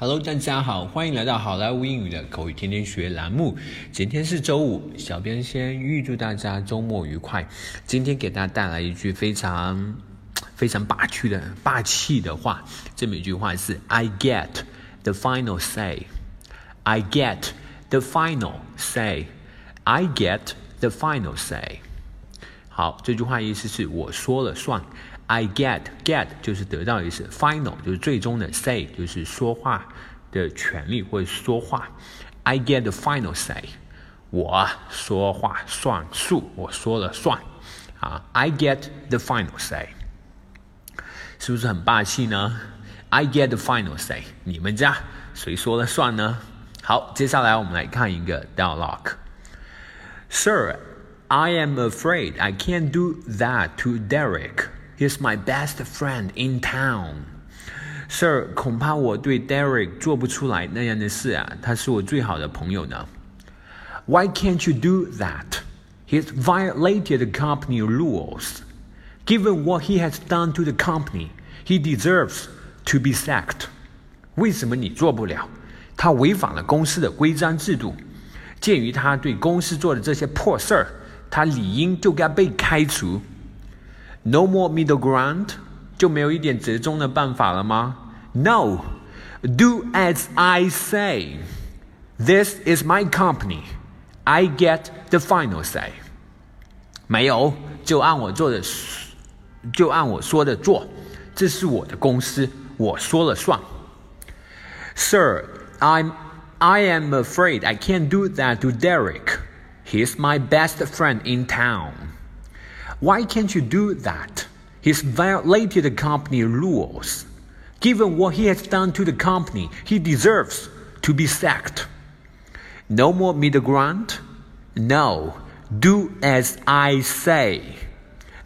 Hello，大家好，欢迎来到好莱坞英语的口语天天学栏目。今天是周五，小编先预祝大家周末愉快。今天给大家带来一句非常非常霸气的霸气的话，这么一句话是 "I get the final say." I get the final say. I get the final say. 好，这句话意思是我说了算。I get get 就是得到的意思，final 就是最终的，say 就是说话的权利或者说话。I get the final say，我说话算数，我说了算啊。I get the final say，是不是很霸气呢？I get the final say，你们家谁说了算呢？好，接下来我们来看一个 dialogue。Sir, I am afraid I can't do that to Derek. He's my best friend in town. Sir，恐怕我对 Derek 做不出来那样的事啊，他是我最好的朋友呢。Why can't you do that? He's violated the company rules. Given what he has done to the company, he deserves to be sacked. 为什么你做不了？他违反了公司的规章制度。鉴于他对公司做的这些破事儿，他理应就该被开除。 no more middle ground，就没有一点折中的办法了吗？No, do as I say. This is my company. I get the final say. 没有，就按我做的，就按我说的做。这是我的公司，我说了算。Sir, I'm I am afraid I can't do that to Derek. He's my best friend in town. Why can't you do that? He's violated the company rules. Given what he has done to the company, he deserves to be sacked. No more middle ground? No. Do as I say.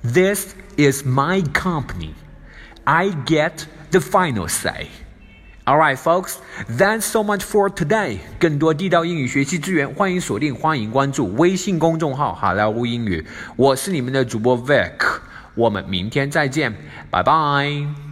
This is my company. I get the final say. All right, folks, Thanks so much for today. 更多地道英语学习资源，欢迎锁定，欢迎关注微信公众号“好莱坞英语”。我是你们的主播 Vic，我们明天再见，拜拜。